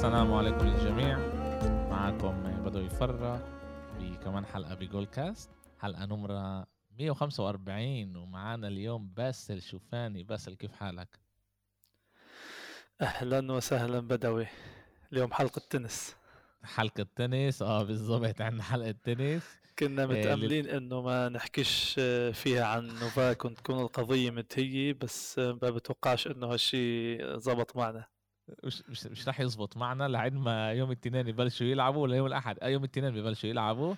السلام عليكم للجميع. معكم بدوي فرح بكمان حلقة بجول كاست حلقة نمرة 145 ومعانا اليوم باسل شوفاني. باسل كيف حالك؟ أهلا وسهلا بدوي. اليوم حلقة تنس حلقة تنس آه بالضبط عندنا حلقة تنس كنا متأملين إنه ما نحكيش آه، فيها عن نوفاك وتكون القضية منتهية بس آه، ما بتوقعش إنه هالشي زبط معنا. مش مش مش راح يزبط معنا لعند ما يوم الاثنين يبلشوا يلعبوا ولا يوم الأحد. آه يوم الاثنين ببلشوا يلعبوا.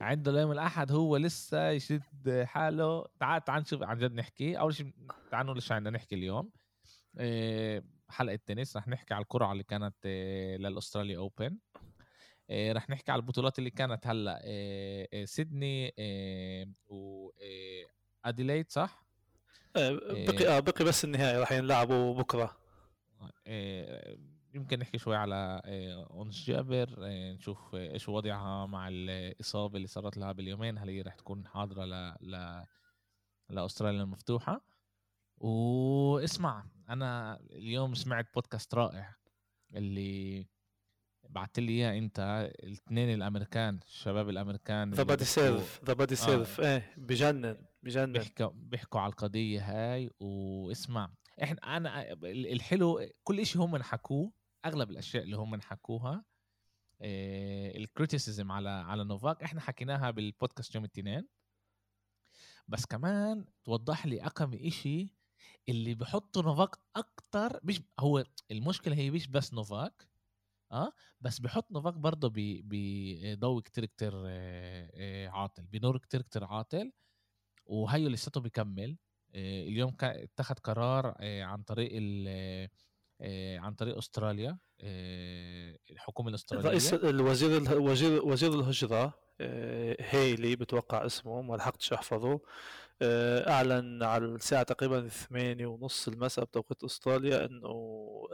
عنده يوم الأحد هو لسه يشد حاله. تعال تعال نشوف عن جد نحكي. أول شيء تعالوا ليش عندنا نحكي اليوم. إيه حلقة تنس رح نحكي على القرعه اللي كانت إيه للأستراليا اوبن رح نحكي على البطولات اللي كانت هلأ. سيدني إيه و إيه أديليد صح؟ آه، بقي آه بقي بس النهائي راح ينلعبوا بكرة. يمكن نحكي شوي على إيه أُنس جابر نشوف إيش وضعها مع الإصابة اللي صارت لها باليومين هل هي رح تكون حاضرة ل ل لأستراليا المفتوحة. واسمع أنا اليوم سمعت بودكاست رائع اللي بعت لي إياه أنت الاثنين الأمريكان الشباب الأمريكان The Body Serve The Body Serve إيه بجنن بجنن. بيحكوا بيحكوا على القضية هاي. واسمع إحنا أنا الحلو كل شيء هم حكوه أغلب الأشياء اللي هم حكوها إيه ال criticism على على نوفاك إحنا حكيناها بالبودكاست يوم الاثنين. بس كمان توضح لي اكم إشي اللي بحطوا نوفاك أكتر مش هو المشكلة هي مش بس نوفاك آه بس بحط نوفاك برضه بضوء كتير كتير عاطل بنور كتير كتير عاطل وهيو لساته بيكمل. اليوم اتخذ قرار عن طريق عن طريق أستراليا الحكومة الأسترالية. رئيس الوزير الوزير وزير الهجرة هيلي بتوقع اسمه ما لحقتش احفظه أعلن على الساعة تقريبا ثمانية ونص المساء بتوقيت أستراليا إنه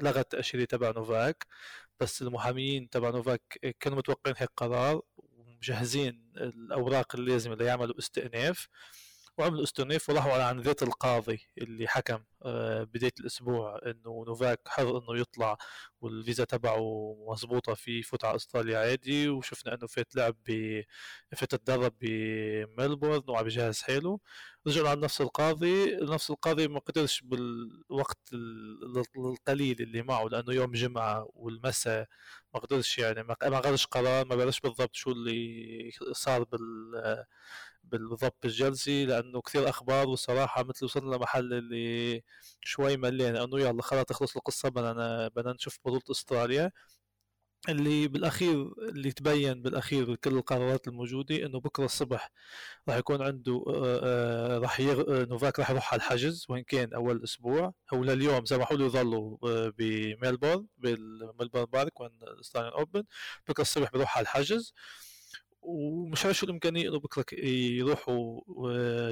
لغى التاشيره تبع نوفاك بس المحاميين تبع نوفاك كانوا متوقعين هيك قرار ومجهزين الأوراق اللازمه ليعملوا استئناف. وعملوا استئناف وراحوا عن ذات القاضي اللي حكم بداية الأسبوع إنه نوفاك حر إنه يطلع والفيزا تبعه مزبوطه في يفوت على استراليا عادي وشفنا إنه فات لعب ب فات تدرب بملبورن وعم بجهز حاله. رجعوا على نفس القاضي نفس القاضي ما قدرش بالوقت القليل اللي معه لأنه يوم جمعة والمساء ما قدرش يعني ما غيرش قرار ما بلاش بالضبط شو اللي صار بال بالضبط بالجلسة لأنه كثير أخبار وصراحة مثل وصلنا لمحل اللي شوي ملينا لأنه يلا خلاص تخلص القصة بدنا بدنا نشوف بطولة أستراليا. اللي بالأخير اللي تبين بالأخير كل القرارات الموجودة إنه بكرة الصبح راح يكون عنده راح يغ... نوفاك راح يروح على الحجز وين كان أول أسبوع هو لليوم سمحوا له يظلوا بميلبورن بال Melbourne Park وين Australian Open بكرة الصبح بيروح على الحجز. ومش عارف شو الإمكانية إنه بكره يروحوا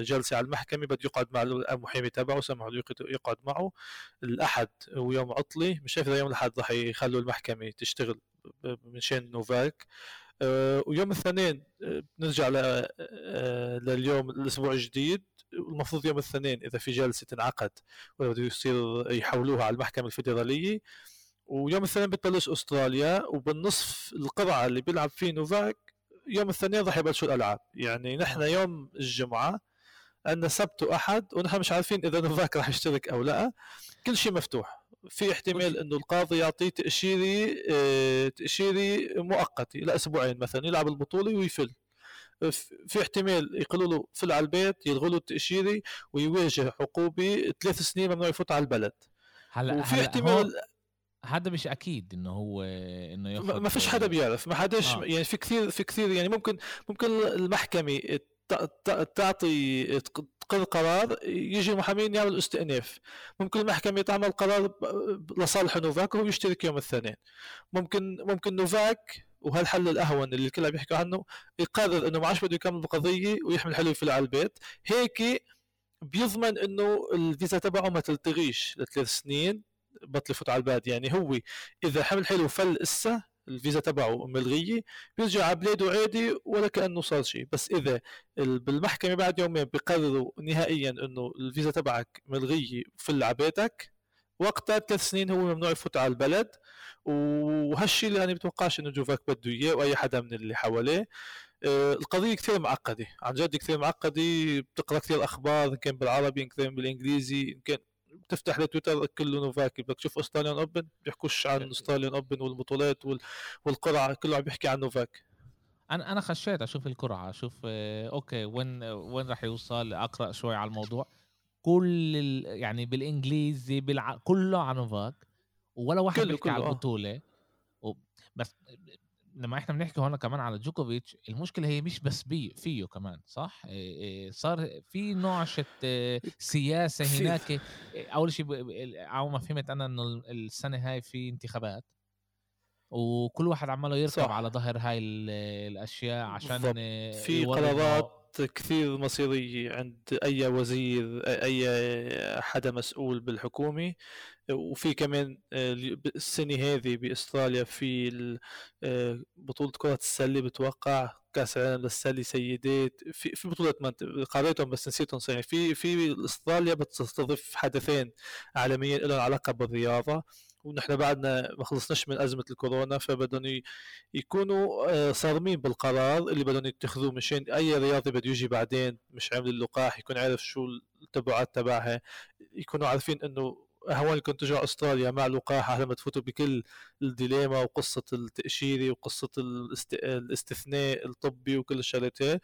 جلسه على المحكمة بده يقعد مع المحامي تبعه سمحوا له يقعد معه. الأحد ويوم عطلي مش إذا يوم الأحد راح يخلوا المحكمة تشتغل من شان نوفاك ويوم الاثنين بنرجع لليوم الأسبوع الجديد. المفروض يوم الاثنين إذا في جلسة تنعقد ولا بده يصير يحولوها على المحكمة الفيدرالية. ويوم الاثنين بتبلش أستراليا وبالنصف القرعة اللي بيلعب فيه نوفاك يوم الاثنين راح يبلشوا الألعاب. يعني نحن يوم الجمعة عندنا سبت واحد ونحن مش عارفين إذا نوفاك راح يشترك أو لا. كل شيء مفتوح. في احتمال إنه القاضي يعطيه تأشيري تأشيري مؤقته لاسبوعين مثلا يلعب البطولة ويفل. في احتمال يقولوا له فل على البيت يلغوا له التأشيري ويواجه عقوبه ثلاث سنين ممنوع يفوت على البلد. هلأ وفي هلأ احتمال هذا مش أكيد إنه هو إنه ياخذ ما فيش حدا بيعرف ما حداش آه. يعني في كثير في كثير يعني ممكن ممكن المحكمة تعطي تقر قرار يجي المحامين يعملوا استئناف. ممكن المحكمة تعمل قرار لصالح نوفاك وهو يشترك يوم الاثنين ممكن ممكن نوفاك وهالحل الأهون اللي الكل عم يحكوا عنه يقرر إنه ما عادش بده يكمل القضية ويحمل حلو على البيت. هيك بيضمن إنه الفيزا تبعه ما تلتغيش لثلاث سنين. بطل يفوت على البلد. يعني هو إذا حمل حلو فل إسا الفيزا تبعه ملغية بيرجع على بلاده عادي ولا كأنه صار شيء بس إذا بالمحكمة بعد يومين بيقرروا نهائيا إنه الفيزا تبعك ملغية فل على بيتك وقتها ثلاث سنين هو ممنوع يفوت على البلد. وهالشيء اللي أنا بتوقعش إنه نوفاك بده إياه وأي حدا من اللي حواليه. آه، القضية كثير معقدة عن جد كثير معقدة بتقرأ كثير أخبار ان كان بالعربي ان كان بالإنجليزي ان كان بتفتح لتويتر كله نوفاك بدك تشوف Australian Open؟ بيحكوش عن Australian Open والبطولات والقرعة كله عم بيحكي عن نوفاك أنا أنا خشيت أشوف القرعة أشوف آه، أوكي وين وين راح يوصل أقرأ شوي على الموضوع. كل يعني بالإنجليزي بالع... كله عن نوفاك ولا واحد بيحكي على آه. البطولة. و... بس لما إحنا بنحكي هون كمان على جوكوفيتش المشكلة هي مش بس بي فيه كمان صح صار في نوع سياسة هناك أول شيء أول ما فهمت أنا إنه السنة هاي في انتخابات وكل واحد عماله يركب صح. على ظهر هاي الأشياء عشان في قرارات كثير مصيرية عند أي وزير أي حدا مسؤول بالحكومة. وفي كمان آه، السنة هذه بأستراليا في آه، بطولة كرة السلة بتوقع كأس العالم للسلة سيدات. في في بطولة ما قريتهم بس نسيتهم صحيح. في في أستراليا بتستضيف حدثين عالميين لهم علاقة بالرياضة. ونحن بعدنا ما خلصناش من أزمة الكورونا فبدهم يكونوا آه، صارمين بالقرار اللي بدهم يتخذوه مشان أي رياضي بده يجي بعدين مش عامل اللقاح يكون عارف شو التبعات تبعها يكونوا عارفين إنه هون لكم تجوا أستراليا مع لقاح لما تفوتوا بكل الديليما وقصة التاشيره وقصة الاستثناء الطبي وكل الشغلات آه،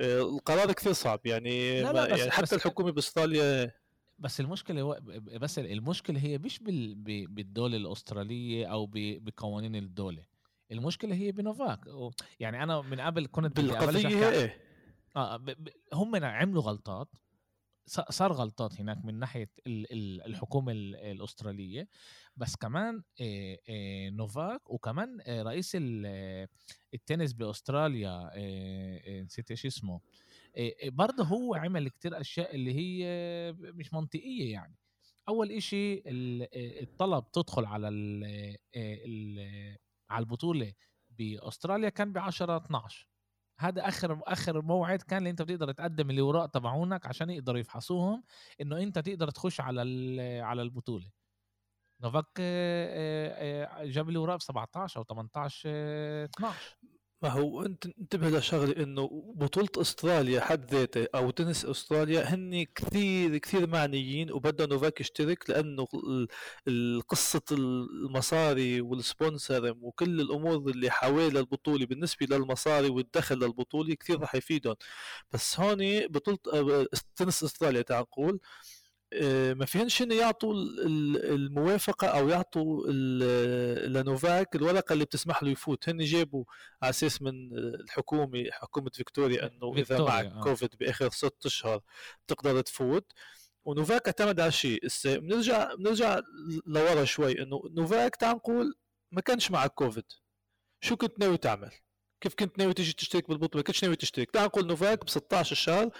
القرار كثير صعب يعني, لا لا بس يعني حتى بس الحكومة بأستراليا بس المشكلة هو بس المشكلة هي مش بالدولة الأسترالية أو بقوانين الدولة. المشكلة هي بنوفاك. يعني أنا من قبل كنت بالقضية إيه؟ آه هم عملوا غلطات صار غلطات هناك من ناحية الحكومة الأسترالية. بس كمان نوفاك وكمان رئيس التنس بأستراليا نسيت إيش اسمه. برضه هو عمل كتير أشياء اللي هي مش منطقية يعني. أول إشي الطلب تدخل على على البطولة بأستراليا كان ب 10 12 هذا آخر آخر موعد كان اللي أنت بتقدر تقدم الأوراق تبعونك عشان يقدروا يفحصوهم إنه أنت تقدر تخش على على البطولة. نوفاك جاب لي اوراق ب 17 أو 18 12 ما هو انت انتبه لشغله انه بطولة أستراليا حد ذاته أو تنس أستراليا هن كثير كثير معنيين وبدهم نوفاك يشترك لأنه قصة المصاري وال sponsor وكل الأمور اللي حوالي البطولة بالنسبة للمصاري والدخل للبطولة كثير راح يفيدهم. بس هون بطولة آه، تنس أستراليا تعال نقول. ما فيهنش إن يعطوا الموافقة أو يعطوا لنوفاك الورقة اللي بتسمح له يفوت هن جابوا على أساس من الحكومة حكومة فيكتوريا إنه إذا معك آه. كوفيد بآخر ست أشهر بتقدر تفوت ونوفاك اعتمد على شيء بنرجع بنرجع لورا شوي إنه نوفاك تعال نقول ما كانش معك كوفيد شو كنت ناوي تعمل؟ كيف كنت ناوي تيجي تشترك بالبطولة؟ ما كنتش ناوي تشترك، تعال نقول نوفاك ب 16 شهر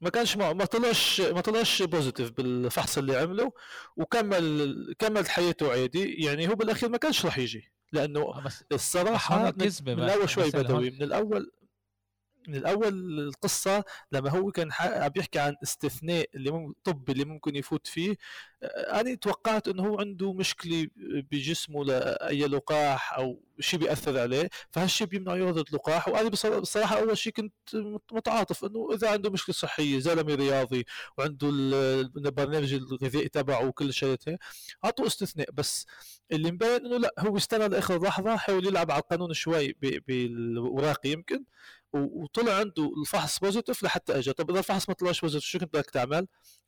ما كانش ما, ما طلعش ما طلعش positive بالفحص اللي عمله وكمل كمل حياته عادي. يعني هو بالأخير ما كانش راح يجي لأنه آه، الصراحة من, من الأول شوي بدوي. من الأول من الأول القصة لما هو كان عم بيحكي عن استثناء اللي ممكن طبي اللي ممكن يفوت فيه أنا توقعت إنه هو عنده مشكلة بجسمه لأي لقاح أو شيء بيأثر عليه فهالشيء بيمنع ياخذ اللقاح وأنا بصراحة أول شيء كنت متعاطف إنه إذا عنده مشكلة صحية زلمه رياضي وعنده البرنامج الغذائي تبعه وكل هي اعطوا استثناء. بس اللي مبين إنه لا هو استنى لآخر لحظة حاول يلعب على القانون شوي بالوراق يمكن. وطلع عنده الفحص positive لحتى اجى طب إذا الفحص ما طلعش positive شو كنت بدك تعمل؟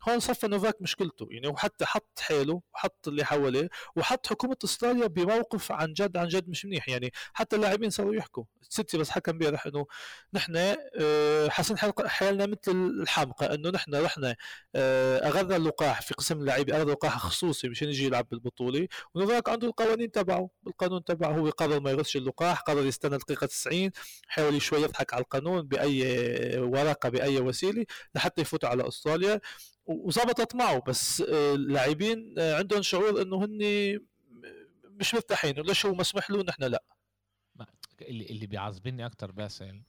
هون صفى نوفاك مشكلته. يعني وحتى حط حاله وحط اللي حواليه وحط حكومة أستراليا بموقف عن جد عن جد مش منيح. يعني حتى اللاعبين صاروا يحكوا. تسيتسيباس حكى امبارح انه نحن آه، حاسين حالنا مثل الحمقى إنه نحن رحنا آه، اخذنا اللقاح في قسم اللاعبين اخذ لقاح خصوصي مشان يجي يلعب بالبطولة. ونوفاك عنده القوانين تبعه. القانون تبعه هو قرر ما يغسش اللقاح قرر يستنى دقيقة 90 حاول شوي يضحك على القانون بأي ورقة بأي وسيلة لحتى يفوت على أستراليا. وظبطت معه بس آه، اللاعبين آه، عندهم شعور إنه هن مش مرتاحين ليش هو مسمح له نحن لا. اللي اللي بيعذبني أكثر باسل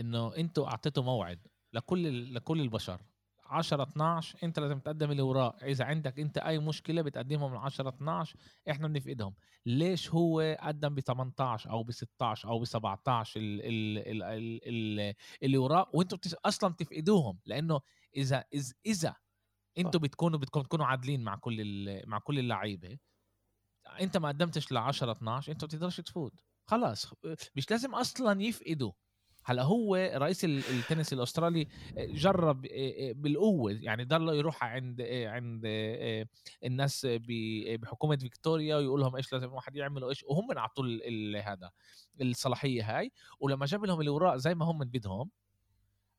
إنه أنتوا أعطيتوا موعد لكل لكل البشر. 10 12 انت لازم تقدم الاوراق إذا عندك انت أي مشكلة بتقدمهم ل 10 12 إحنا بنفقدهم ليش هو قدم ب 18 أو ب 16 أو ب 17 ال ال ال ال ال الاوراق وأنتم أصلا تفقدوهم. لأنه إذا إذا اذا أنتم بتكونوا بدكم تكونوا عادلين مع كل مع كل اللعيبة انت ما قدمتش ل 10 12 انت بتقدرش تفوت. خلاص مش لازم أصلا يفقدوا. هلأ هو رئيس التنس الأسترالي جرب بالقوة يعني ضل يروح عند عند الناس بحكومة فيكتوريا ويقول لهم إيش لازم واحد يعمل وإيش وهم اعطوا هذا الصلاحية هاي. ولما جاب لهم الاوراق زي ما هم بدهم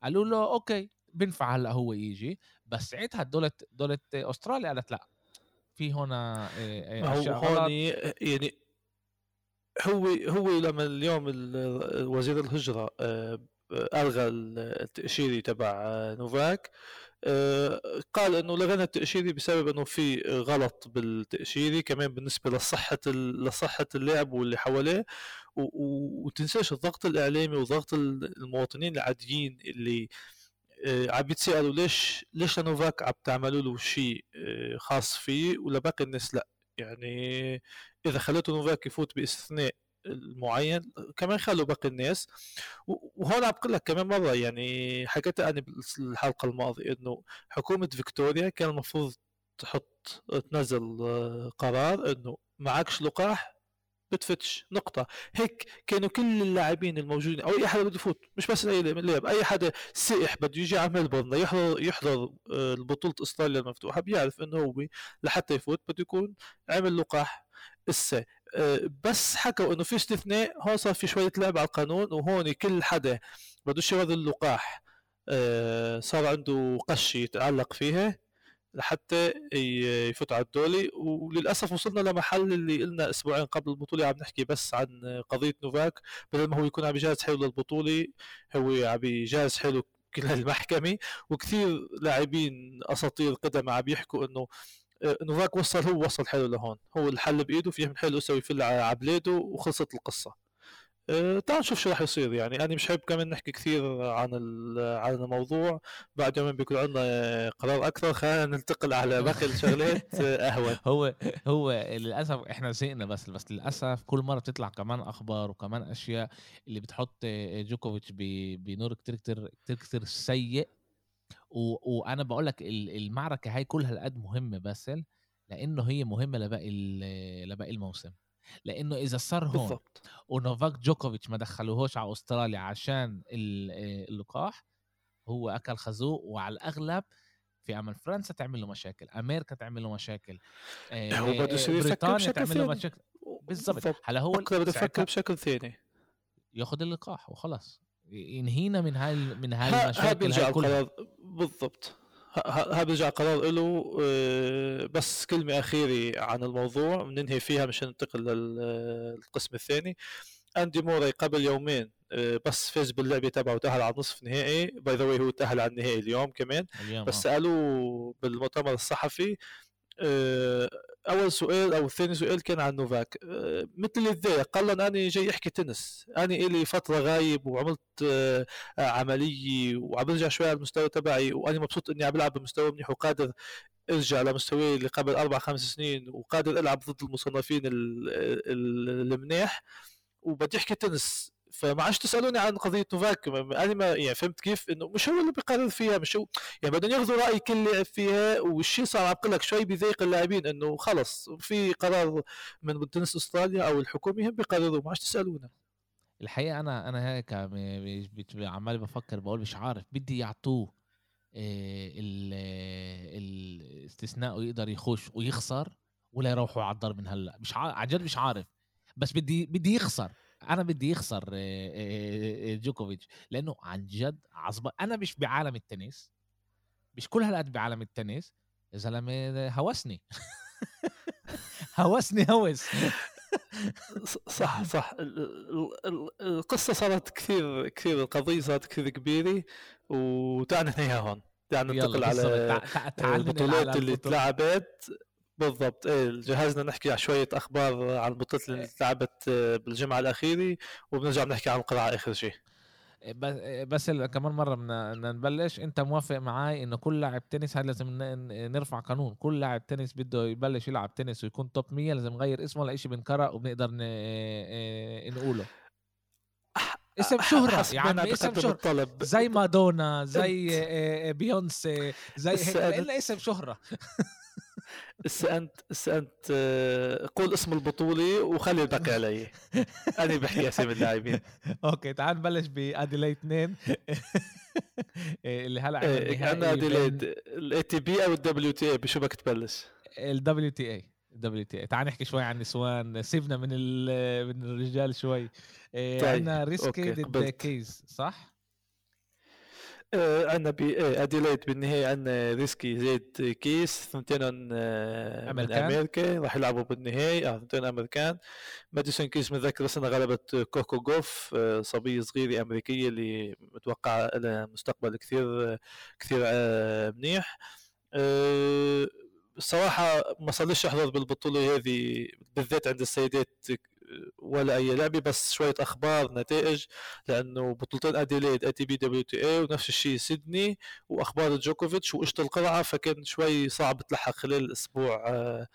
قالوا له okay بينفع هلأ هو يجي. بس ساعتها دولة دولة أستراليا قالت لا في هنا أشياء هون يعني هو هو لما اليوم وزير الهجرة آه، ألغى التاشيري تبع نوفاك آه، قال إنه لغينا التاشيري بسبب إنه في غلط بالتاشيري كمان بالنسبة لصحة لصحة اللاعب واللي حواليه. وتنساش الضغط الإعلامي وضغط المواطنين العاديين اللي آه، عم يتسالوا ليش ليش لنوفاك عم تعملوا له شيء خاص فيه ولباقي الناس لا. يعني إذا خليته نوفاك يفوت بإستثناء معين كمان خلوا باقي الناس. وهون عم بقول لك كمان مرة يعني حكيتها أنا بالحلقة الماضية إنه حكومة فيكتوريا كان المفروض تحط تنزل آه، قرار إنه معكش لقاح بتفتش. نقطة. هيك كانوا كل اللاعبين الموجودين أو أي حدا بده يفوت مش بس أي لاعب أي حدا سائح بده يجي على ملبورن يحضر يحضر آه، بطولة إستراليا المفتوحة بيعرف إنه هو لحتى يفوت بده يكون عمل لقاح إسا. آه، بس حكوا إنه في استثناء هون صار في شوية لعب على القانون وهون كل حدا بدوش ياخذ اللقاح آه، صار عنده قش يتعلق فيها. لحتى يفوت على الدولي وللأسف وصلنا لمحل اللي قلنا أسبوعين قبل البطولة عم نحكي بس عن قضية نوفاك بدل ما هو يكون عم يجهز حلو للبطولة هو عم يجهز حلو كل المحكمة. وكثير لاعبين أساطير قدم عم يحكوا إنه آه، نوفاك وصل هو وصل حاله لهون هو الحل بإيده في يعمل حلو يسوي فل على بلاده وخلصت القصة. أه تعال نشوف شو راح يصير. يعني أنا مش حابب كمان نحكي كثير عن عن الموضوع. بعد يومين بيكون عندنا قرار أكثر. خلينا ننتقل على باقي الشغلات آه، اهون هو هو للأسف إحنا زهقنا بس بس للأسف كل مرة بتطلع كمان أخبار وكمان أشياء اللي بتحط جوكوفيتش بنور كتير كتير كتير كتير سيء. و... وأنا بقول لك المعركة هاي كلها لقد مهمة باسل لأنه هي مهمة لباقي لباقي الموسم. لأنه إذا صار هون بالضبط. ونوفاك جوكوفيتش ما دخلوهوش على أستراليا عشان اللقاح هو أكل خازوق وعلى الأغلب في أمل فرنسا تعمل له مشاكل أمريكا تعمل له مشاكل هو بده يصير بريطانيا تعمل له مشاكل. بالضبط. هلا هو بده يفكر بشكل ثاني. ياخذ اللقاح وخلص ينهينا من هاي من هاي المشاكل هاي القرار. بالضبط. هذا بيرجع قرار له آه، بس كلمة أخيرة عن الموضوع بننهي فيها مشان ننتقل للقسم الثاني. أندي موري قبل يومين آه، بس فاز باللعبة تبعه وتأهل على نصف نهائي. by the way هو تأهل على النهائي اليوم كمان. اليوم بس آه. سألوه بالمؤتمر الصحفي آه، أول سؤال أو ثاني سؤال كان عن نوفاك. آه، مثل تضايق قال أنا جاي احكي تنس. أنا إلي فترة غايب وعملت آه، عملية وعم برجع شوي على المستوى تبعي وأنا مبسوط إني عم بلعب بمستوى منيح وقادر أرجع لمستوي اللي قبل أربع خمس سنين وقادر ألعب ضد المصنفين المنيح. وبدي أحكي تنس. فما عادش تسألوني عن قضية نوفاك أنا ما يعني فهمت كيف؟ إنه مش هو اللي بيقرر فيها مش هو يعني بدهم ياخذوا رأي كل لاعب فيها والشيء صار عم لك شوي بيضايق اللاعبين إنه خلص في قرار من تنس أستراليا أو الحكومة هم بيقرروا ما عادش تسألونا. الحقيقة أنا أنا هيك عمال بفكر بقول مش عارف بدي يعطوه الاستثناء ويقدر يخش ويخسر ولا يروحوا على الضرب من هلأ. مش عن جد مش عارف بس بدي بدي يخسر. أنا بدي يخسر جوكوفيتش لأنه عن جد عصب أنا مش بعالم التنس مش كل هالقد بعالم التنس يا زلمة هوسني. هوسني هوس. صح صح. القصة صارت كثير كثير القضية صارت كثير كبيرة وتعال ننهيها هون. تعال ننتقل على البطولات اللي تلعبت بالضبط. إيه جهزنا نحكي على شوية أخبار عن البطولات اللي تلعبت آه، بالجمعة الأخيرة وبنرجع بنحكي عن القرعة آخر شيء بس كمان مرة بدنا نبلش. أنت موافق معي إنه كل لاعب تنس هذا لازم نرفع قانون. كل لاعب تنس بده يبلش يلعب تنس ويكون توب 100 لازم نغير اسمه لشيء بنقرأ وبنقدر نقوله. اسم شهرة يعني اسم شهرة. الطلب. زي مادونا زي بيونسي زي هيك. اسم شهرة. انت انت آه، قول اسم البطولة وخلي الباقي علي أنا بحكي اسامي اللاعبين okay تعال نبلش باديلايد اثنين اللي هلأ إيه أنا اديلايد ال ATP أو ال WTA بشو بدك تبلش؟ ال WTA WTA تعال نحكي شوي عن النسوان سيبنا من من الرجال شوي إيه، طيب. عندنا ريسكي ضد كيز صح؟ آه عندنا باديلايد بالنهائي عندنا ريسكي ضد كيز ثنتين آه من أمريكا راح يلعبوا بالنهائي. آه ثنتين أمريكان. ماديسون كيز متذكر سنه غلبت كوكو جوف آه صبيه صغيرة أمريكية اللي متوقع لها مستقبل كثير كثير آه منيح. آه الصراحه ما صارليش احضر بالبطولة هذه بالذات عند السيدات ولا أي لعبة بس شوية أخبار نتائج لأنه بطولتين أديليد أي تي بي دبليو تي اي ونفس الشيء سيدني وأخبار جوكوفيتش وقصة القرعه فكان شوي صعب تلحق خلال الأسبوع آه،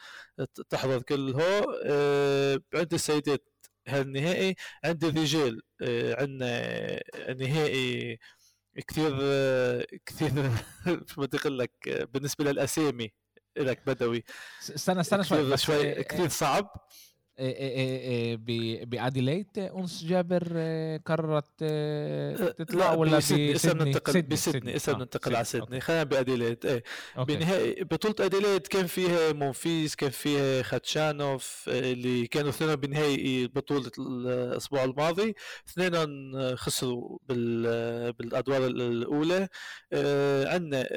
تحضر كله آه، عند السيدات هالنهائي عند الرجال آه، عندنا نهائي كثير كثير بدي أقول لك بالنسبة للأسامي لك بدوي. استنى استنى شوي شوي كثير صعب. باديلايد أنس جابر قررت تطلع ولا بسيدني اسم ننتقل بسيدني اسم ننتقل على سيدني خلينا باديلايد إيه بنهائي بطولة اديلايد كان فيها مونفيز كان فيها خاتشانوف اللي كانوا اثنين بنهائي بطولة الأسبوع الماضي. اثنين خسروا بالأدوار الأولى. عندنا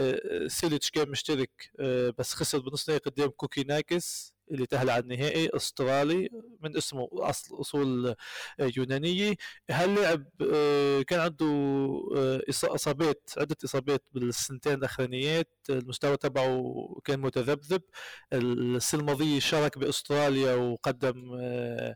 سيليتش كان مشترك بس خسر بنص نهائي قدام كوكيناكيس اللي تأهل على النهائي أسترالي من اسمه أصل أصول يونانية. هاللاعب آه، كان عنده آه، إصابات عدة إصابات بالسنتين الأخرانيات. المستوى تبعه كان متذبذب. السنة الماضيه شارك بأستراليا وقدم آه،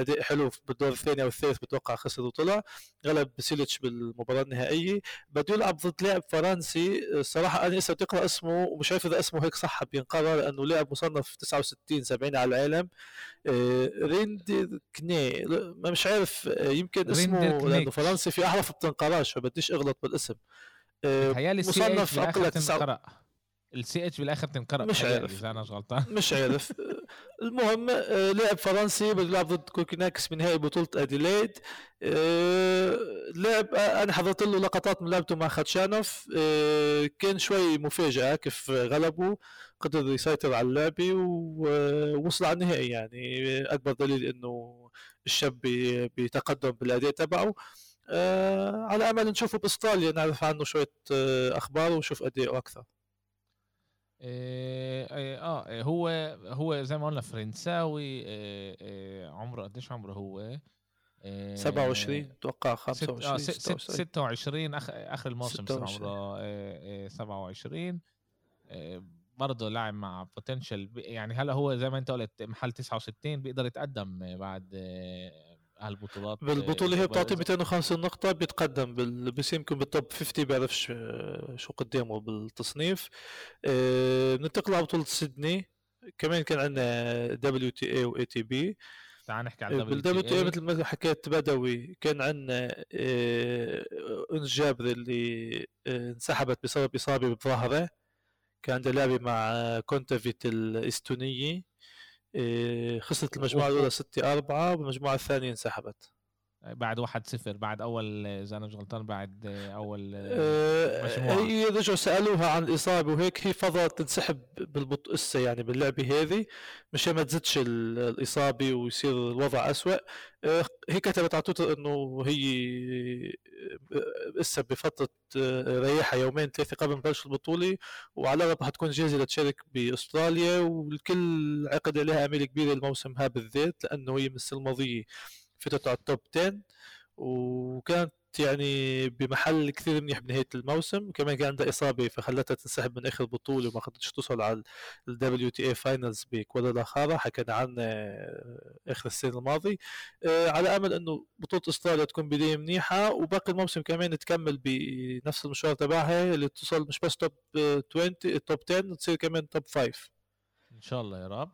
أداء حلو بالدور الثاني أو الثالث بتوقع خسر وطلع. غلب سيليتش بالمباراة النهائية. بده يلعب ضد لاعب فرنسي. الصراحه أنا لسه بتقرأ اسمه ومش عارف إذا اسمه هيك صح بينقرا لأنه لاعب مصنف 69 70 على العالم. آه، ريندركني مش عارف آه، يمكن اسمه لأنه فرنسي في أحرف بتنقراش فبديش أغلط بالاسم. آه، مصنف أقل تسعة ال CH بالآخر تنقرأ مش عارف. إذا أنا غلطان. مش عارف. المهم لاعب فرنسي بده يلعب ضد كوكيناكس بنهائي بطولة اديلايد لعب أنا حضرت له لقطات من لعبته مع خاتشانوف. كان شوي مفاجأة كيف غلبه قدر يسيطر على اللعبه ووصل على النهائي يعني. أكبر دليل إنه الشاب بيتقدم بالأداء تبعه. آه على أمل نشوفه بأستراليا نعرف عنه شوية آه أخبار ونشوف أداءه أكثر. إيه آه إيه هو هو زي ما قلنا فرنساوي إيه إيه عمره قديش عمره هو؟ 27 أتوقع 25 26 اخر آخر الموسم صار عمره 27 برضه لاعب مع بوتنشل يعني هلا هو زي ما انت قلت محل 69 بيقدر يتقدم بعد آه، هالبطولات بالبطولة هي بتعطيه 250 نقطة بيتقدم بال... بس يمكن بالتوب 50 بيعرفش آه، شو قدامه بالتصنيف. آه، بننتقل على بطولة سيدني. كمان كان عندنا WTA و ATP تعال نحكي عن WTA مثل ما حكيت بدوي كان عندنا أنس جابر اللي انسحبت بسبب إصابة بظهره. كان عنده لعبه مع كونتافيت الإستونية. خسرت المجموعة الأولى 6 4 والمجموعة الثانية انسحبت. بعد واحد صفر بعد أول إذا أنا مش غلطان بعد أول آه، مجموعه هي رجعوا سألوها عن الاصابه وهيك هي فضلت تنسحب بالبطء يعني باللعبة هذه مشان ما تزيدش الإصابة ويصير الوضع اسوء آه، هي كتبت على تويتر إنه هي لسه آه، بفترة ريحه يومين ثلاثة قبل ما تبلش البطولة وعلى الاغلب حتكون جاهزة لتشارك بأستراليا والكل عقد عليها امال كبيرة الموسم هذا بالذات لأنه هي من السنة الماضية. فتت على ال top 10 وكانت يعني بمحل كثير منيح بنهاية الموسم كمان كان عندها إصابة فخلتها تنسحب من آخر بطولة وما قدرتش توصل على ال WTA finals بكوادالاخارا حكينا عنه آه، آخر السنة الماضي آه، على أمل إنه بطولة أستراليا تكون بداية منيحة وباقي الموسم كمان تكمل بنفس المشوار تبعها اللي توصل مش بس top 20 top 10 تصير كمان top 5 إن شاء الله يا رب.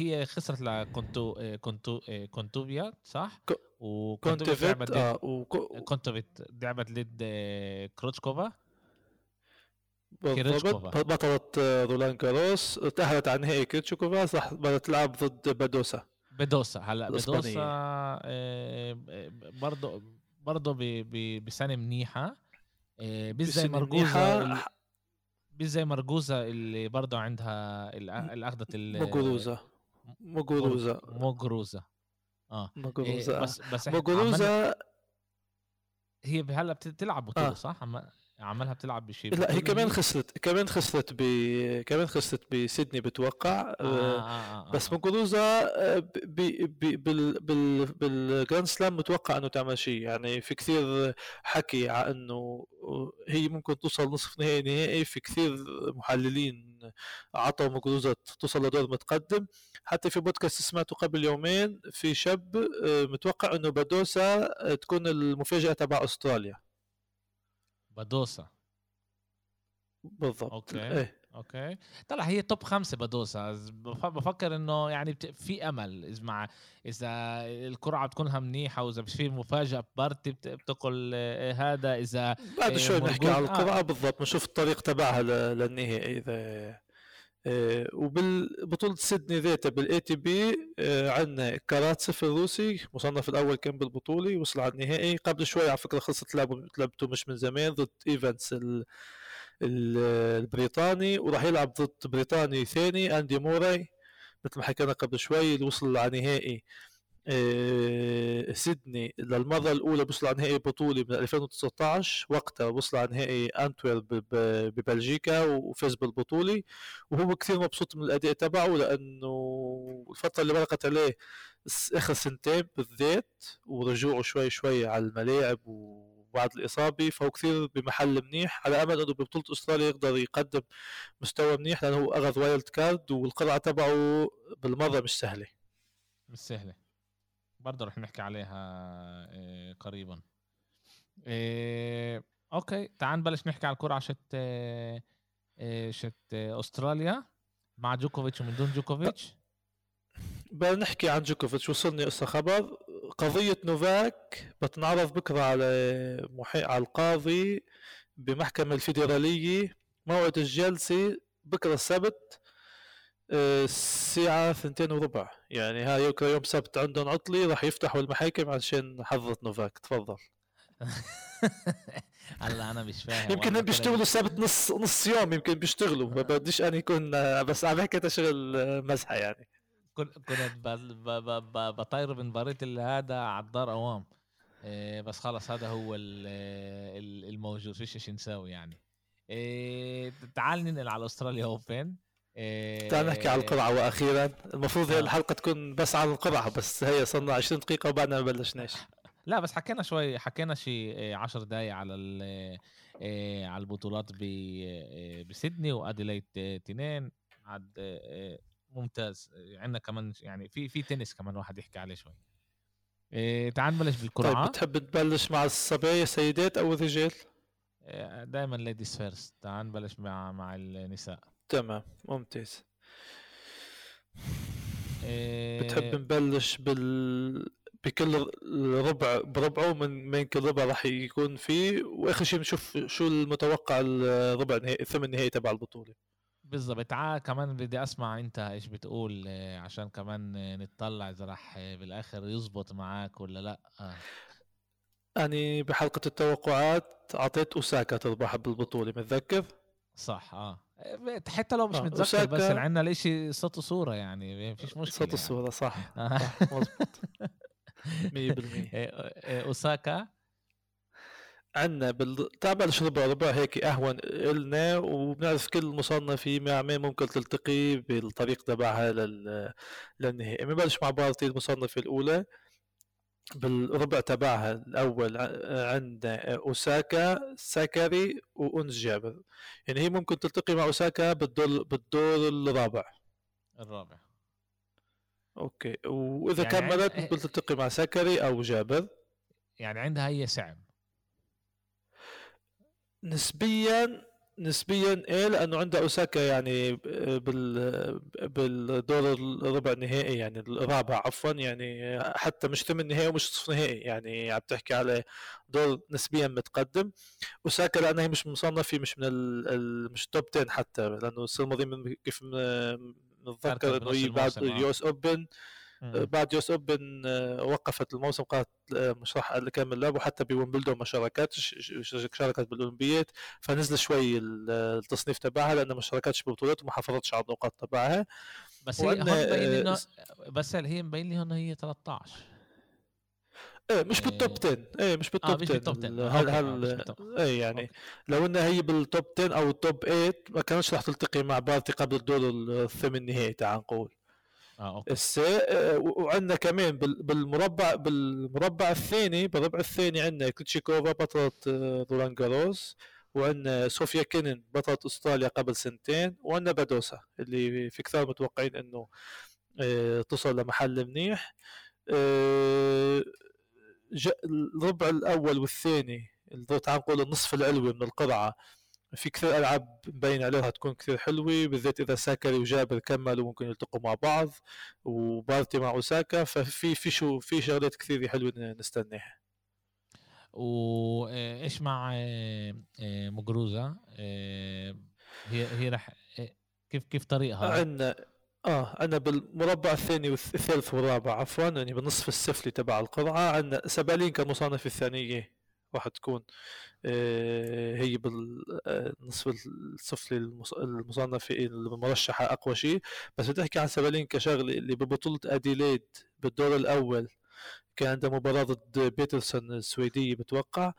وهي خسرت لكونتو كونتو كونتوفيا صح؟ وكونتوفيت لعبت آه كونتوفيت لعبت ضد كروتشكوفا؟ بالضبط بطلت رولان جاروس تأهلت على نهائي كروتشكوفا صح بدها تلعب ضد بدوسا. بدوسا هلا بدوسا برضه برضه بسنة منيحة. مش زي مرجوزا مش زي مرجوزة اللي برضه عندها اللي اخذت مقروزة. مقروزة. مقروزة. آه. مقروزة. إيه بس بس مقروزة. هي هلا بتلعب بطولة آه. صح؟ عملها بتلعب بشيء لا هي كمان خسرت كمان خسرت ب كمان خسرت بسيدني بتوقع. آه آه آه آه. بس مقروزة ب... ب... بال... بال... بالجراند سلام متوقع إنه تعمل شيء. يعني في كثير حكي على إنه هي ممكن توصل نصف نهائي نهائي في كثير محللين عطوا موغوروزا توصل لدور متقدم. حتى في بودكاست سمعته قبل يومين في شاب آه، متوقع إنه بدوسا تكون المفاجأة تبع أستراليا. بدوسا بالضبط. okay إيه. okay. طلع هي top خمسة بدوسا بفكر إنه يعني في أمل. اذا مع إذا القرعة بتكونها منيحة وإذا في مفاجأة بارتي بتقول إيه هذا؟ إذا بعد شوي بنحكي على القرعة آه. بالضبط. بنشوف الطريق تبعها للنهائي إذا آه، وبالبطولة سيدني ذاتها بال ATP عندنا كاراتسف الروسي مصنف الأول كان بالبطولة وصل على النهائي. قبل شوي على فكرة خلصت لعبته مش من زمان ضد ايفانز البريطاني وراح يلعب ضد بريطاني ثاني أندي موراي. مثل ما حكينا قبل شوي اللي وصل على نهائي. آه، سيدني للمرة الأولى وصل على نهائي بطولة من 2019 وقتها وصل على نهائي أنتورب ببلجيكا وفاز بالبطولة وهو كثير مبسوط من الأداء تبعه لأنه الفترة اللي مرقت عليه آخر سنتين بالذات ورجوعه شوي شوي على الملاعب وبعد الإصابة فهو كثير بمحل منيح على أمل أنه ببطولة أستراليا يقدر يقدم مستوى منيح لأنه هو أخذ wild card والقرعة تبعه بالمرة مش سهلة. مش سهلة. برضه رح نحكي عليها آه، قريبا. آه، okay تعال نبلش نحكي على القرعة شت آه، شت أستراليا مع جوكوفيتش ومن دون جوكوفيتش. بدنا نحكي عن جوكوفيتش وصلني قصة خبر. قضية نوفاك بتنعرض بكرة على محي... على القاضي بمحكمة الفيدرالية. موعد الجلسة بكرة السبت الساعة ثنتين وربع. يعني هاي يوم يوم سبت عندهم عطلة راح يفتحوا المحاكم عشان حظة نوفاك. تفضل. هلا أنا مش فاهم يمكن بيشتغلوا السبت نص نص يوم يمكن بيشتغلوا. ما بديش أنا يكون بس عم بحكي تشغل مزحة يعني. كنت بطير بمباراة هذا على الدار أوام. بس خلص هذا هو الموجود. فيش شيء نساوي يعني. تعال ننقل على أستراليا أوبن. تعال نحكي على القرعة وأخيرا. المفروض هي آه. الحلقة تكون بس على القرعة بس هي صرنا 20 دقيقة وبعدنا ما بلشناش. لا بس حكينا شوي حكينا شي 10 دقايق على على البطولات بسيدني واديلايد تنين. عاد ممتاز. عندنا كمان يعني في في تنس كمان واحد يحكي عليه شوي. تعال نبلش بالقرعة طيب بتحب تبلش مع الصبايا سيدات أو الرجال؟ دائما ladies first تعال نبلش مع مع النساء. تمام ممتاز بتحب إيه. نبلش بال بكل ربع بربعه من من كل ربع راح يكون فيه وآخر شيء بنشوف شو المتوقع الربع النهائي الثمن النهائي تبع البطولة بالضبط تعال كمان بدي أسمع أنت إيش بتقول آه، عشان كمان نطلع إذا راح بالآخر يزبط معك ولا لأ آه. أنا بحلقة التوقعات أعطيت أوساكا تربح بالبطولة متذكر؟ صح آه حتى لو مش آه. متذكر بس اللي عندنا الإشي صوت وصورة يعني فيش مشكلة صوت وصورة يعني. صح, آه. صح مظبوط 100% إيه، إيه، أوساكا عندنا بالتابع ربع ربع هيك اهون النا وبنعرف كل مصنفة مع مين ممكن تلتقي بالطريق تبعها لل... للنهائي بنبلش مع بارتي المصنفة الأولى بالربع تبعها الأول عندنا أوساكا ساكاري وانس جابر. يعني هي ممكن تلتقي مع أوساكا بالدور بالدور الرابع. الرابع. okay. وإذا يعني كملت عند- ممكن تلتقي مع ساكاري أو جابر. يعني عندها هي صعب؟ نسبيا نسبيا إيه لأنه عندها أوساكا يعني بال بالدور الربع النهائي يعني الرابع عفوا يعني حتى مش ثمن نهائي ومش نصف نهائي يعني عم تحكي على دور نسبيا متقدم أوساكا لأنها هي مش مصنفة مش من ال... مش top 10 حتى لأنه السنة الماضيه من كيف نتذكر إنه بنص هي بعد آه. ال US Open مم. بعد US Open آه، وقفت الموسم قالت آه، مش راح اكمل لعب وحتى بويمبلدون ما شاركتش شاركت بالأولمبيات فنزل شوي ال- التصنيف تبعها لأنه ما شاركتش ببطولات وما حافظتش على النقاط تبعها بس هي مبين آه، انه بس هي مبين لي هون هي 13 إيه مش بال top 10 إيه مش بال top مش 10 بال top 10. ال- okay، هل آه، مش هل. إيه يعني okay. لو إنها هي بال top 10 أو ال top 8 ما كانتش راح تلتقي مع بارتي قبل الدور الثمن نهائي تعال نقول آه okay. هسه وعندنا كمان بال- بالمربع بالمربع الثاني بالربع الثاني عندنا كريتشيكوفا بطلة آه، رولان جاروس وعندنا صوفيا كينن بطلة أستراليا قبل سنتين وعندنا بادوسا اللي في كثار متوقعين إنه آه، تصل لمحل منيح. آه، الربع الأول والثاني تعال نقول النصف العلوي من القرعه في كثير ألعاب مبين عليها تكون كثير حلوة بالذات إذا ساكري وجابر كملوا ممكن يلتقوا مع بعض وبارتي مع اوساكا ففي في شو في شغلات كثير حلوة نستناها. وايش مع آه، آه، مقروزة آه، هي هي رح آه، كيف كيف طريقها؟ عندنا آه عندنا بالمربع الثاني والثالث والرابع عفوا يعني بالنصف السفلي تبع القرعة عندنا سبالينكا المصنفة الثانية راح تكون. آه، هي بالنصف السفلي المص- المصنفة المرشحة أقوى شيء. بس بتحكي عن سبالينكا شغلة اللي ببطولة أديليد بالدور الأول كان عندها مباراة ضد بيترسون السويدية بتوقع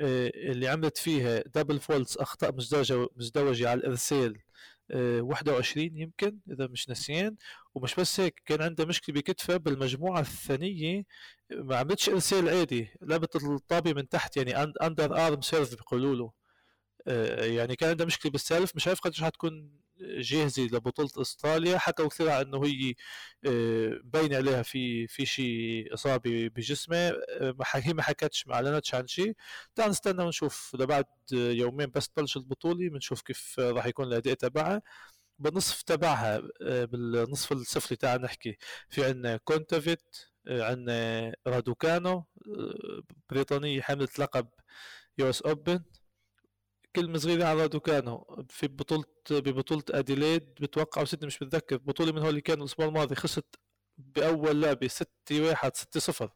آه، اللي عملت فيها double faults أخطاء مزدوجة مزدوجة على الإرسال آه، 21 يمكن إذا مش نسيان. ومش بس هيك كان عندها مشكلة بكتفها بالمجموعة الثانية ما عملتش إرسال عادي لعبت الطابة من تحت يعني underarm serve بيقولوا له. آه، يعني كان عندها مشكلة بال serve مش عارف قديش حتكون جاهزة لبطولة إستراليا حكوا كثير عن إنه هي آه، مبين عليها في في شيء إصابة بجسمها. آه، هي ما حكتش ما أعلنتش عن شيء تعال نستنى ونشوف لبعد يومين بس تبلش البطولة بنشوف كيف راح يكون الأداء تبعها. بالنصف تبعها آه، بالنصف السفلي تعال نحكي. في عندنا كونتافيت آه، عندنا رادوكانو آه، بريطانيه حامله لقب US Open. كلمة صغيرة على رادوكانو في بطولة ببطولة أديليد بتوقع ست مش متذكر بطولة من هول اللي كانوا الأسبوع الماضي خسرت بأول لعبة 6 1 6 0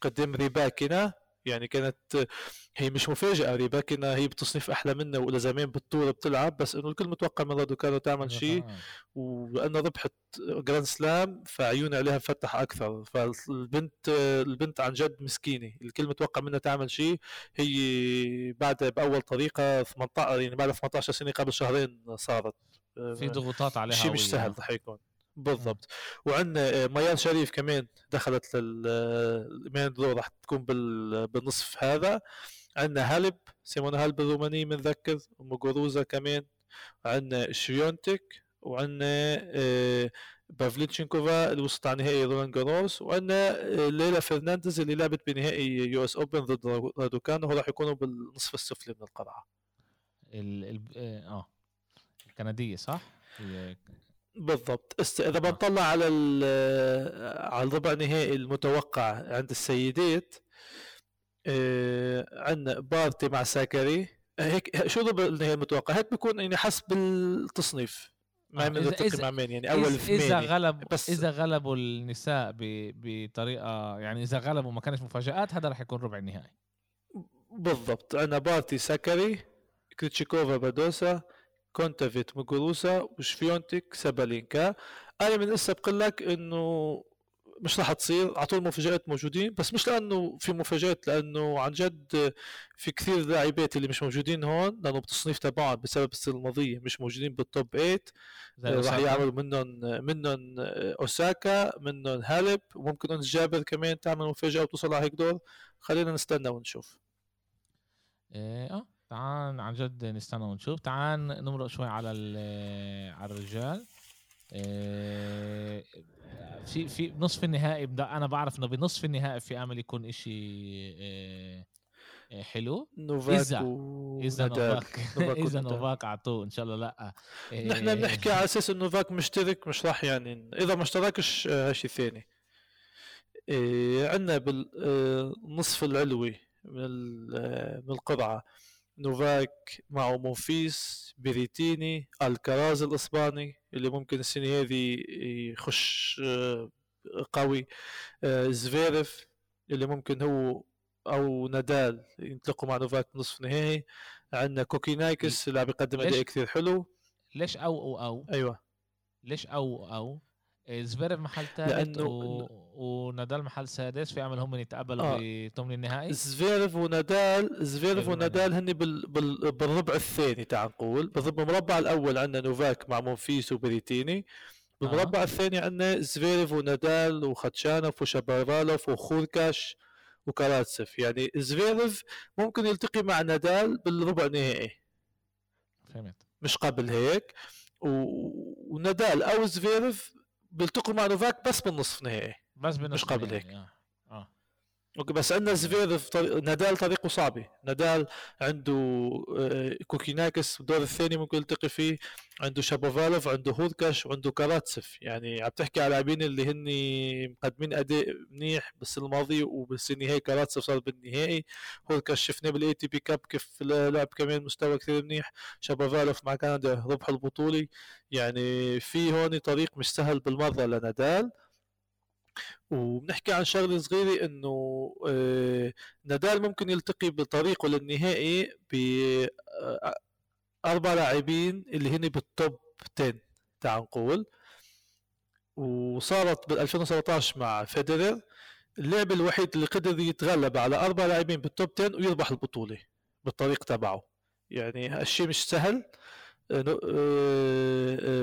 قدام ريباكينا. يعني كانت هي مش مفاجأة ريباكينا هي بتصنيف أعلى منها وإلها زمان بال tour بتلعب بس إنه الكل متوقع من رادوكانو تعمل شيء آه. ولأنه ربحت Grand Slam فعيون عليها مفتحة أكثر فالبنت البنت عن جد مسكينة الكل متوقع منها تعمل شيء هي بعد بأول طريقة 18 يعني بعد 18 سنة قبل شهرين صارت في ضغوطات عليها شيء مش. سهل رح يكون بالضبط. وعندنا ميار شريف كمان دخلت لل main draw راح تكون بال- بالنصف هذا. عندنا هاليب سيمونا هاليب الروماني بنذكر وموغوروزا كمان. عندنا شفيونتيك وعندنا آه، بافليتشنكوفا اللي وصلت على نهائي رولان جاروس. وعندنا آه، ليلا فرنانديز اللي لعبت بنهائي US Open ضد رادوكانو وهو راح يكونوا بالنصف السفلي من القرعه ال ال آه آه. الكندية صح؟ بالضبط. است... إذا بنطلع على ال... على الربع النهائي المتوقع عند السيدات آه، عندنا بارتي مع ساكري هيك شو الربع النهائي المتوقع؟ هيك بيكون يعني حسب التصنيف. ما آه، من مع مين؟ يعني أول إذا, إذا ثمانية غلب بس- إذا غلبوا النساء ب... بطريقة يعني إذا غلبوا ما كانش مفاجآت هذا راح يكون ربع النهائي. بالضبط. عندنا بارتي ساكري كريتشيكوفا بادوسا كونتافيت موغوروزا وشفيونتيك سابالينكا أنا من هسه بقول لك إنه مش راح تصير على طول مفاجات موجودين بس مش لأنه في مفاجآت لأنه عن جد في كثير لاعبات اللي مش موجودين هون لأنه بالتصنيف تبعهم بسبب السنة الماضية مش موجودين بال top 8 راح يعملوا منهم منهم أوساكا منهم هاليب وممكن انس جابر كمان تعمل مفاجأة وتوصل على هيك دور. خلينا نستنى ونشوف. إيه، آه. تعال عن جد نستنى ونشوف. تعال نمرق شوي على على الرجال. إيه، في في نصف النهائي أنا بعرف إنه بنصف النهائي في أمل يكون إشي إيه، حلو. نوفاك اذا و... اذا نوفاك إذا نوفاك اعطوه إن شاء الله لأ. نحن بنحكي على أساس إنه نوفاك مشترك مش راح يعني إذا ما اشتركش هالشي آه، ثاني. عندنا بالنصف العلوي من آه، من القرعه نوفاك معه مونفيس بيريتيني الكراز الاسباني اللي ممكن السنة هذه يخش آه، قوي آه، زفيرف اللي ممكن هو أو نادال ينطلقوا مع نوفاك نصف نهائي. عندنا كوكيناكيس اللي عم يقدم أداء كثير حلو. ليش أو أو أو؟ أيوه. ليش أو أو؟ زفيرف محل ثالث و... ونادال محل سادس في امل هم يتقابلوا آه. بثمن النهائي. زفيرف ونادال زفيرف ونادال هن بال... بال... بالربع الثاني تعال نقول. بالمربع الأول عندنا نوفاك مع مونفيس وبيريتيني. بالمربع آه. الثاني عندنا زفيرف ونادال وخاتشانوف وشابوفالوف وهوركاش وكاراتسف يعني زفيرف ممكن يلتقي مع نادال بالربع النهائي. فهمت. مش قبل هيك. و... ونادال أو زفيرف بيلتقوا مع نوفاك بس بالنصف نهائي بس بالنصف مش قبل هيك آه. okay بس عندنا زفيرف طريق... نادال طريقه صعبة. نادال عنده آه، كوكيناكيس بالدور الثاني ممكن يلتقي فيه. عنده شابوفالوف عنده هوركاش وعنده كاراتسف يعني عم تحكي على لاعبين اللي هن مقدمين أداء منيح بالسنه الماضيه وبالسنه هي كاراتسف صار بالنهائي. هوركاش شفناه بال ATP Cup كيف لعب كمان مستوى كثير منيح. شابوفالوف مع كندا ربح البطولي يعني في هون طريق مش سهل بالمرة لنادال. وبنحكي عن شغلة صغيرة إنه آه، نادال ممكن يلتقي بطريقه للنهائي ب آه، أربع لاعبين اللي هن بال top 10 تعال نقول. وصارت بال 2017 مع فيدرر اللاعب الوحيد اللي قدر يتغلب على أربع لاعبين بال top 10 ويربح البطولة بالطريق تبعه. يعني هالشيء مش سهل.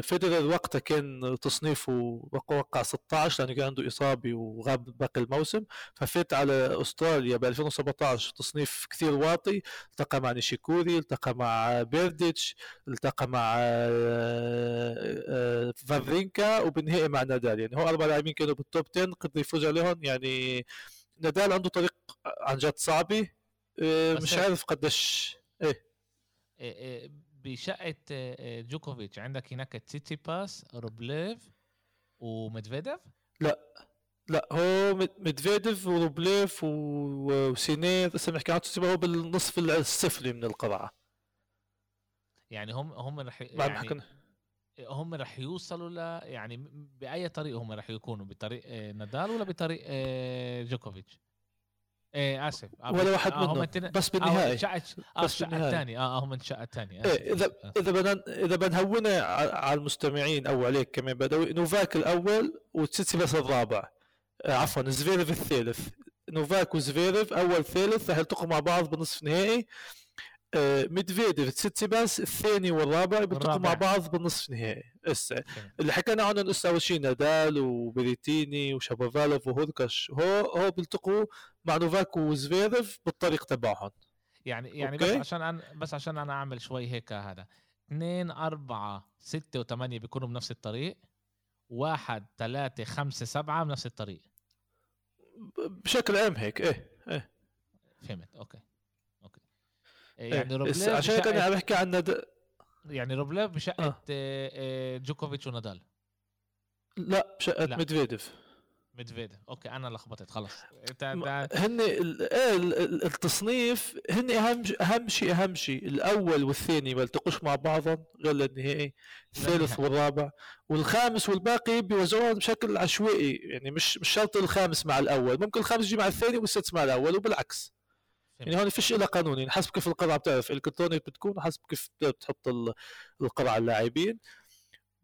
فيدرر وقتها كان تصنيفه وقع 16 لأنه كان عنده إصابة وغاب باقي الموسم. ففات على أستراليا ب 2017 تصنيف كثير واطي. التقى مع نيشيكوري التقى مع بيرديتش التقى مع آه، فافرينكا وبالنهائي مع نادال. يعني هو أربع لاعبين كانوا بال top 10 قدر يفوز عليهم. يعني نادال عنده طريق عن جد صعبه مش عارف قديش إيه, إيه, إيه بشقة آه، جوكوفيتش. عندك هناك تسيتسيباس روبليف وميدفيديف؟ لا. لا هو ميدفيديف وروبليف وسينير بنحكي عن هو بالنصف السفلي من القرعه يعني هم هم رح يعني هم رح يوصلوا ل يعني بأي طريقه هم رح يكونوا؟ بطريق آه، نادال ولا بطريق آه، جوكوفيتش؟ إيه آسف. آه ولا واحد آه منهم. التن... بس آه شقة آه بس الثاني. آه هم الشقه الثانية إيه اذا آه. إذا بدنا إذا بنهونها على المستمعين أو عليك كمان بدوي نوفاك الأول وتسيتسيباس الرابع. آه عفوا زفيرف الثالث. نوفاك وزفيرف أول ثالث رح يلتقوا مع بعض بنصف نهائي؟ آه، ميدفيديف تسيتسيباس الثاني والرابع بيلتقوا مع بعض بالنصف نهائي. هسه اللي حكينا عنهم هسه اول شيء نادال وبيريتيني وشابوفالوف وهوركاش هو هو بيلتقوا مع نوفاك وزفيرف بالطريق تبعهم يعني يعني okay. بس عشان أنا بس عشان أنا أعمل شوي هيك هذا. اثنين أربعة ستة وثمانية بيكونوا بنفس الطريق. واحد ثلاثة خمسة سبعة بنفس الطريق. بشكل عام هيك إيه إيه. فهمت okay إيه، يعني روبليف عشان كده عم بحكي عن ند... يعني روبليف بشقة آه. آه. آه، جوكوفيتش ونادال. لا بشقة ميدفيديف. ميدفيديف okay أنا لخبطت خلص إنت هن إيه التصنيف هن أهم أهم شيء أهم شيء. الأول والثاني ما التقوش مع بعضهم غير النهائي. الثالث والرابع. والخامس والباقي بيوزعوهم بشكل عشوائي. يعني مش مش شرط الخامس مع الأول. ممكن الخامس يجي مع الثاني والسادس مع الأول وبالعكس. يعني هون فيش لها قانون يعني حسب كيف القرعة بتعرف. electronic بتكون حسب كيف بتحط القرعة اللاعبين.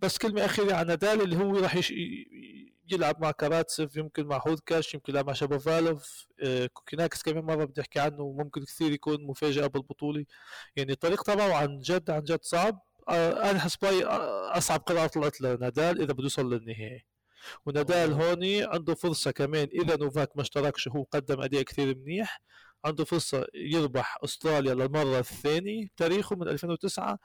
بس كلمة أخيرة عن نادال اللي هو راح يش... يلعب مع كاراتسف يمكن مع هوركاش يمكن يلعب مع شابوفالوف. آه كوكيناكس كمان مرة بدي أحكي عنه وممكن كثير يكون مفاجأة بالبطولة. يعني الطريق تبعه عن جد عن جد صعب. آه أنا حسب آه أصعب قرعة طلعت لنادال إذا بده يوصل للنهائي. ونادال هوني عنده فرصة كمان إذا نوفاك ما اشتركش هو قدم أداء كثير منيح. عنده فرصة يربح أستراليا للمرة الثانية. بتاريخه من 2009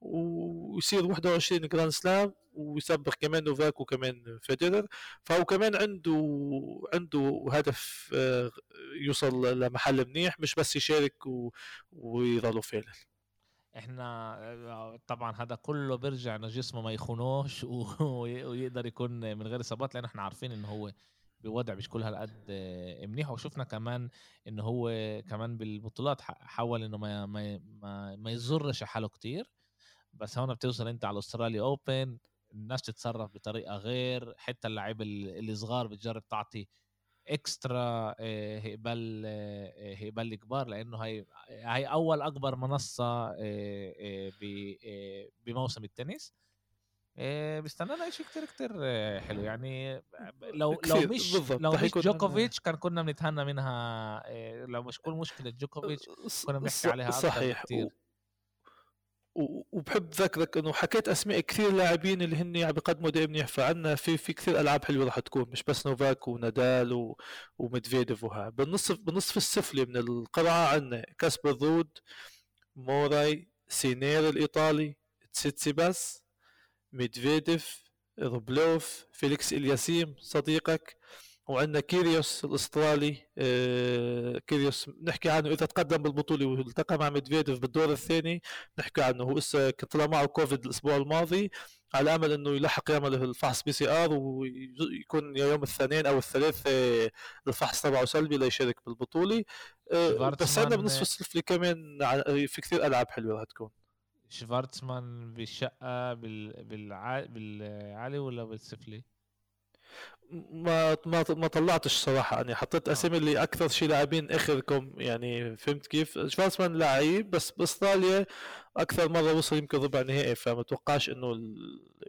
ويصير 21 Grand Slam ويسبق كمان نوفاك وكمان فيدرر فهو كمان عنده عنده هدف آه، يوصل لمحل منيح مش بس يشارك ويضلوا فعلا. إحنا آه، طبعا هذا كله بيرجع إنه جسمه ما يخونوش ويقدر يكون من غير إصابات لأن إحنا عارفين إنه هو بوضع مش كل هالقد آه، منيح. وشفنا كمان إنه هو كمان بالبطولات حاول إنه ما ما ما, ما حاله كتير. بس هون بتوصل أنت على أستراليا اوبن الناس تتصرف بطريقة غير حتى اللعيبة الصغار بتجرب تعطي extra آه، هيقبل آه، هيقبل الكبار لأنه هي هي أول أكبر منصة آه، بموسم التنس. بيستنانا شيء كتير كتير حلو. يعني لو لو مش لو مش جوكوفيتش كان كنا بنتهنى منها لو مش كل مشكلة جوكوفيتش كنا بنحكي عليها صحيح. كتير. وبحب ذكرك إنه حكيت أسماء كثير لاعبين اللي هن عم بيقدموا اداء منيح فعنا في في كثير ألعاب حلوة راح تكون مش بس نوفاك ونادال و... وميدفيديف وها. بالنصف بالنصف السفلي من القرعه عندنا كاسبر رود موراي سينير الإيطالي تسيتسيباس ميدفيديف روبلوف فيليكس إلياسيم صديقك. وعندنا كيريوس الأسترالي آه كيريوس نحكي عنه إذا تقدم بالبطولة والتقى مع ميدفيديف بالدور الثاني نحكي عنه. هو هسه طلع معه كوفيد الأسبوع الماضي على أمل إنه يلحق يعمل الفحص PCR ويكون يوم الاثنين أو الثلاث آه، الفحص تبعه سلبي ليشارك بالبطولة. آه بس عندنا بنصف السفلي كمان في كثير ألعاب حلوة رح تكون. شفارتسمان بالشقة بالعالي ولا بالسفلي؟ ما ما ما طلعتش صراحة يعني حطيت آه. أسامي اللي أكثر شيء لاعبين آخركم يعني فهمت كيف؟ شفارسمان لعيب بس بأستراليا أكثر مرة وصل يمكن ربع نهائي فما اتوقعش انه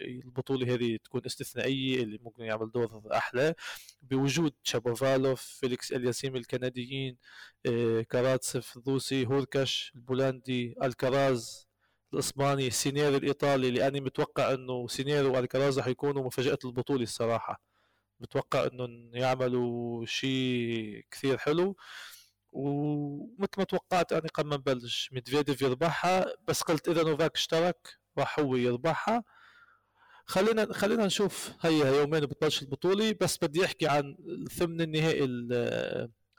البطولة هذه تكون استثنائية اللي ممكن يعمل دور أحلى بوجود شابوفالوف فيليكس إلياسيم الكنديين آه، كاراتسف الروسي هوركاش البولندي ألكراز الأسباني سينير الإيطالي اللي أنا متوقع إنه سينير وألكراز رح يكونوا مفاجأة البطولة الصراحة بتوقع انهم يعملوا شيء كثير حلو. ومثل ما توقعت أنا قبل ما نبلش ميدفيديف يربحها بس قلت إذا نوفاك اشترك راح هو يربحها. خلينا خلينا نشوف هي يومين بتبلش البطولة. بس بدي أحكي عن ثمن النهائي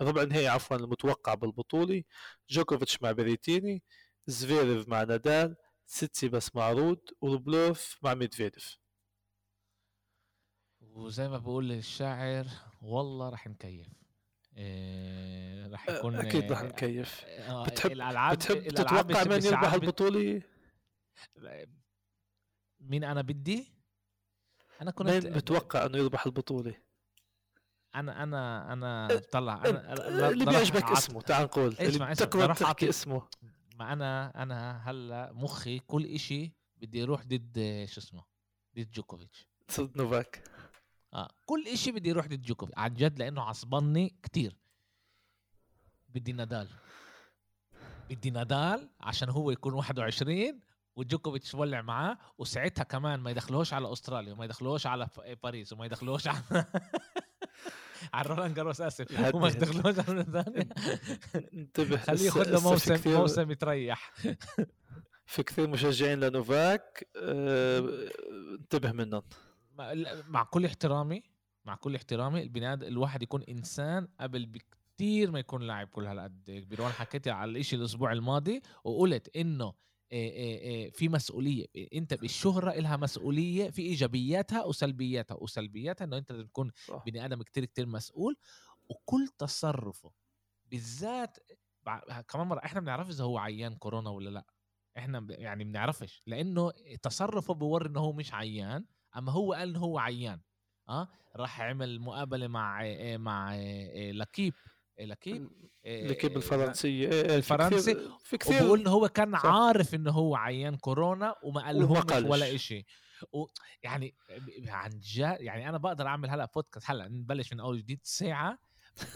الربع النهائي عفوا المتوقع بالبطولة. جوكوفيتش مع بريتيني زفيريف مع نادال تسيتسيباس مع رود وروبلوف مع ميدفيديف. وزي ما بقول الشاعر والله رح نكيف. إيه رح يكون أكيد رح نكيف. آه بتحب الالعاب بتحب تتوقع من يربح البطولة؟ مين أنا بدي؟ أنا كنت مين بتوقع إنه يربح البطولة؟ أنا أنا أنا طلع أنا اللي بيعجبك اسمه تعال نقول. اسمع اسمع تحكي اسمه. ما أنا أنا هلا مخي كل إشي بدي أروح ضد شو اسمه؟ ضد جوكوفيتش. ضد نوفاك. آه. كل إشي بدي يروح ضد جوكوفيتش. عن جد لأنه عصبني كتير. بدي نادال. بدي نادال عشان هو يكون 21 وجوكوفيتش ولع معاه وساعتها كمان ما يدخلوش على أستراليا وما يدخلوش على باريس وما يدخلوش على على رولان جاروس آسف وما يدخلوش على ثانية انتبه خليه ياخذ له موسم موسم يتريح. في كثير مشجعين لنوفاك آه انتبه منهم. مع كل احترامي مع كل احترامي البني آدم الواحد يكون إنسان قبل بكثير ما يكون لاعب كل هالقد كبير وأنا حكيت على الإشي الأسبوع الماضي وقلت إنه في مسؤولية. أنت بالشهرة لها مسؤولية في إيجابياتها وسلبياتها. وسلبياتها إنه أنت تكون بني آدم كتير كتير مسؤول. وكل تصرفه بالذات كمان مرة إحنا بنعرف إذا هو عيان كورونا ولا لأ. إحنا يعني بنعرفش. لأنه تصرفه بوري إنه هو مش عيان. أما هو قال انه هو عيان آه؟ راح عمل مقابلة مع مع لكيب لكيب لكيب الفرنسيه الفرنسي في كثير وبقول انه هو كان صح. عارف انه هو عيان كورونا وما قال لهم ولا شيء و يعني عن جد يعني أنا بقدر أعمل هلأ بودكاست هلأ نبلش من أول جديد ساعة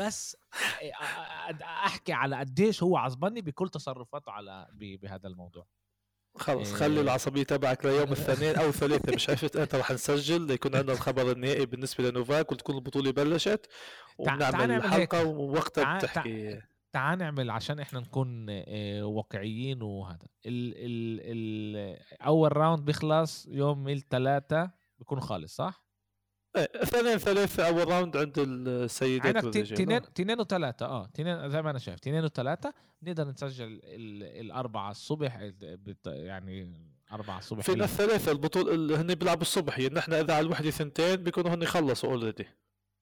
بس أحكي على قديش هو عصبني بكل تصرفاته على بهذا الموضوع. خلص خلي إيه. العصبية تبعك ليوم الاثنين أو الثلاثاء مش عرفت أنت رح نسجل ليكون عندنا الخبر النهائي بالنسبة لنوفاك وتكون البطولة بلشت وبنعمل حلقه ووقتها بتحكي تعال نعمل عشان إحنا نكون آه، واقعيين وهذا ال ال ال أول راوند بيخلص يوم الثلاثاء بيكون خالص صح؟ اثنين ثلاثة أول round عند السيدات عندك تنين تنين وثلاثة آه تنين زي ما أنا شايف تنين وثلاثة. نقدر نسجل الأربعة الصبح يعني أربعة الصبح في الثلاثة البطولة هن بيلعبوا الصبح. يعني نحن إذا على الوحدة ثنتين بيكونوا هن خلصوا already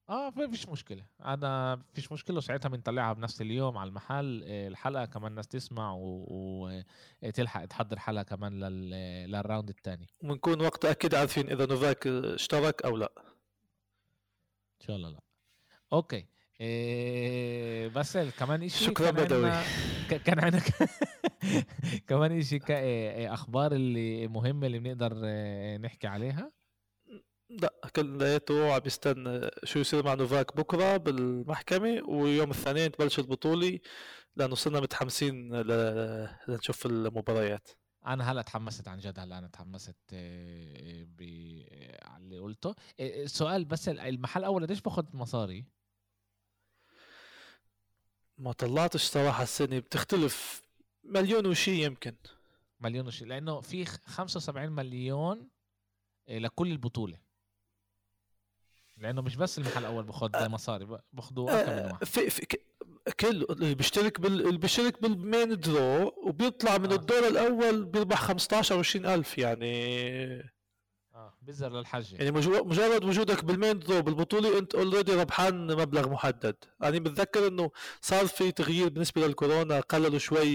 آه ما فيش مشكلة. أنا فيش مشكلة وساعتها بنطلعها بنفس اليوم على المحل. الحلقة كمان الناس تسمع وتلحق و... تحضر حلقة كمان لل... لل round الثاني. ونكون وقتها أكيد عارفين إذا نوفاك اشترك أو لا. شاء الله لا. okay. إيه بس كمان شيء شكرا بدوي. كان عندك كمان شيء إيه، أخبار اللي مهمه اللي بنقدر آه، نحكي عليها؟ لا كلياته عم يستنى شو يصير مع نوفاك بكرة بالمحكمة ويوم الاثنين تبلش البطولة لأنه صرنا متحمسين لنشوف المباريات. أنا هلأ تحمست عن جد هلأ أنا تحمست آه، ب على اللي قلته. السؤال آه، بس المحل الأول قديش باخذ مصاري؟ ما طلعتش صراحة السنة بتختلف مليون وشي يمكن. مليون وشي لأنه في 75 مليون آه، لكل البطولة. لأنه مش بس المحل الأول باخذ مصاري باخذوا أكثر من واحد. في, في كله اللي بيشترك بال... اللي بيشترك بال main draw وبيطلع من آه. الدور الأول بيربح 15 أو 20 ألف يعني آه بيزر للحجة. يعني مجرد وجودك بال main draw بالبطولة أنت already ربحان مبلغ محدد. أنا يعني بتذكر إنه صار في تغيير بالنسبة للكورونا قللوا شوي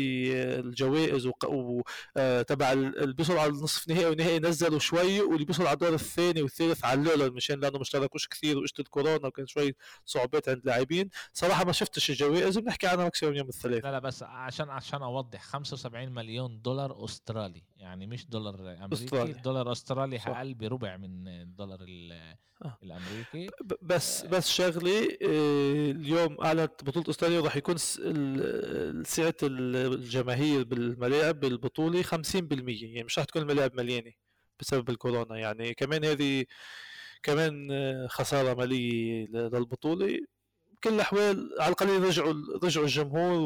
الجوائز وق... و... آه تبع اللي بيوصلوا على النصف نهائي والنهائي نزلوا شوي واللي بيوصلوا على الدور الثاني والثالث علوا لهم مشان لأنه ما اشتركوش كثير واجت الكورونا وكان شوي صعوبات عند اللاعبين. صراحة ما شفتش الجوائز بنحكي عنها ماكسيموم يوم الثلاث. لا لا بس عشان عشان أوضح 75 مليون دولار أسترالي. يعني مش دولار أمريكي أسترالي. دولار أسترالي أقل بربع من الدولار آه. الأمريكي. بس بس شغله آه، اليوم أعلنت بطولة استراليا راح يكون سعة الجماهير بالملاعب بالبطولة 50% يعني مش راح تكون الملاعب مليانة بسبب الكورونا. يعني كمان هذه كمان آه، خسارة مالية للبطولة. بكل الأحوال على القليل رجعوا رجعوا الجمهور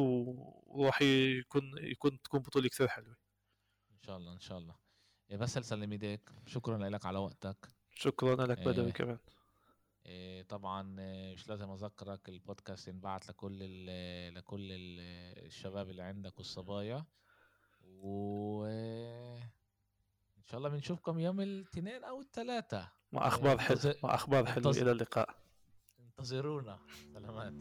وراح يكون يكون تكون بطولة كثير حلوة. إن شاء الله إن شاء الله. يا بس سلم ايديك شكرا لك على وقتك. شكرا لك بدوي إيه كمان. إيه طبعا آه، مش لازم أذكرك البودكاست ينبعت لكل ال لكل ال الشباب اللي عندك والصبايا. و إن شاء الله بنشوفكم يوم الاثنين أو الثلاثاء مع أخبار حلوة. مع أخبار حلوة. إلى اللقاء. انتظرونا. سلامات.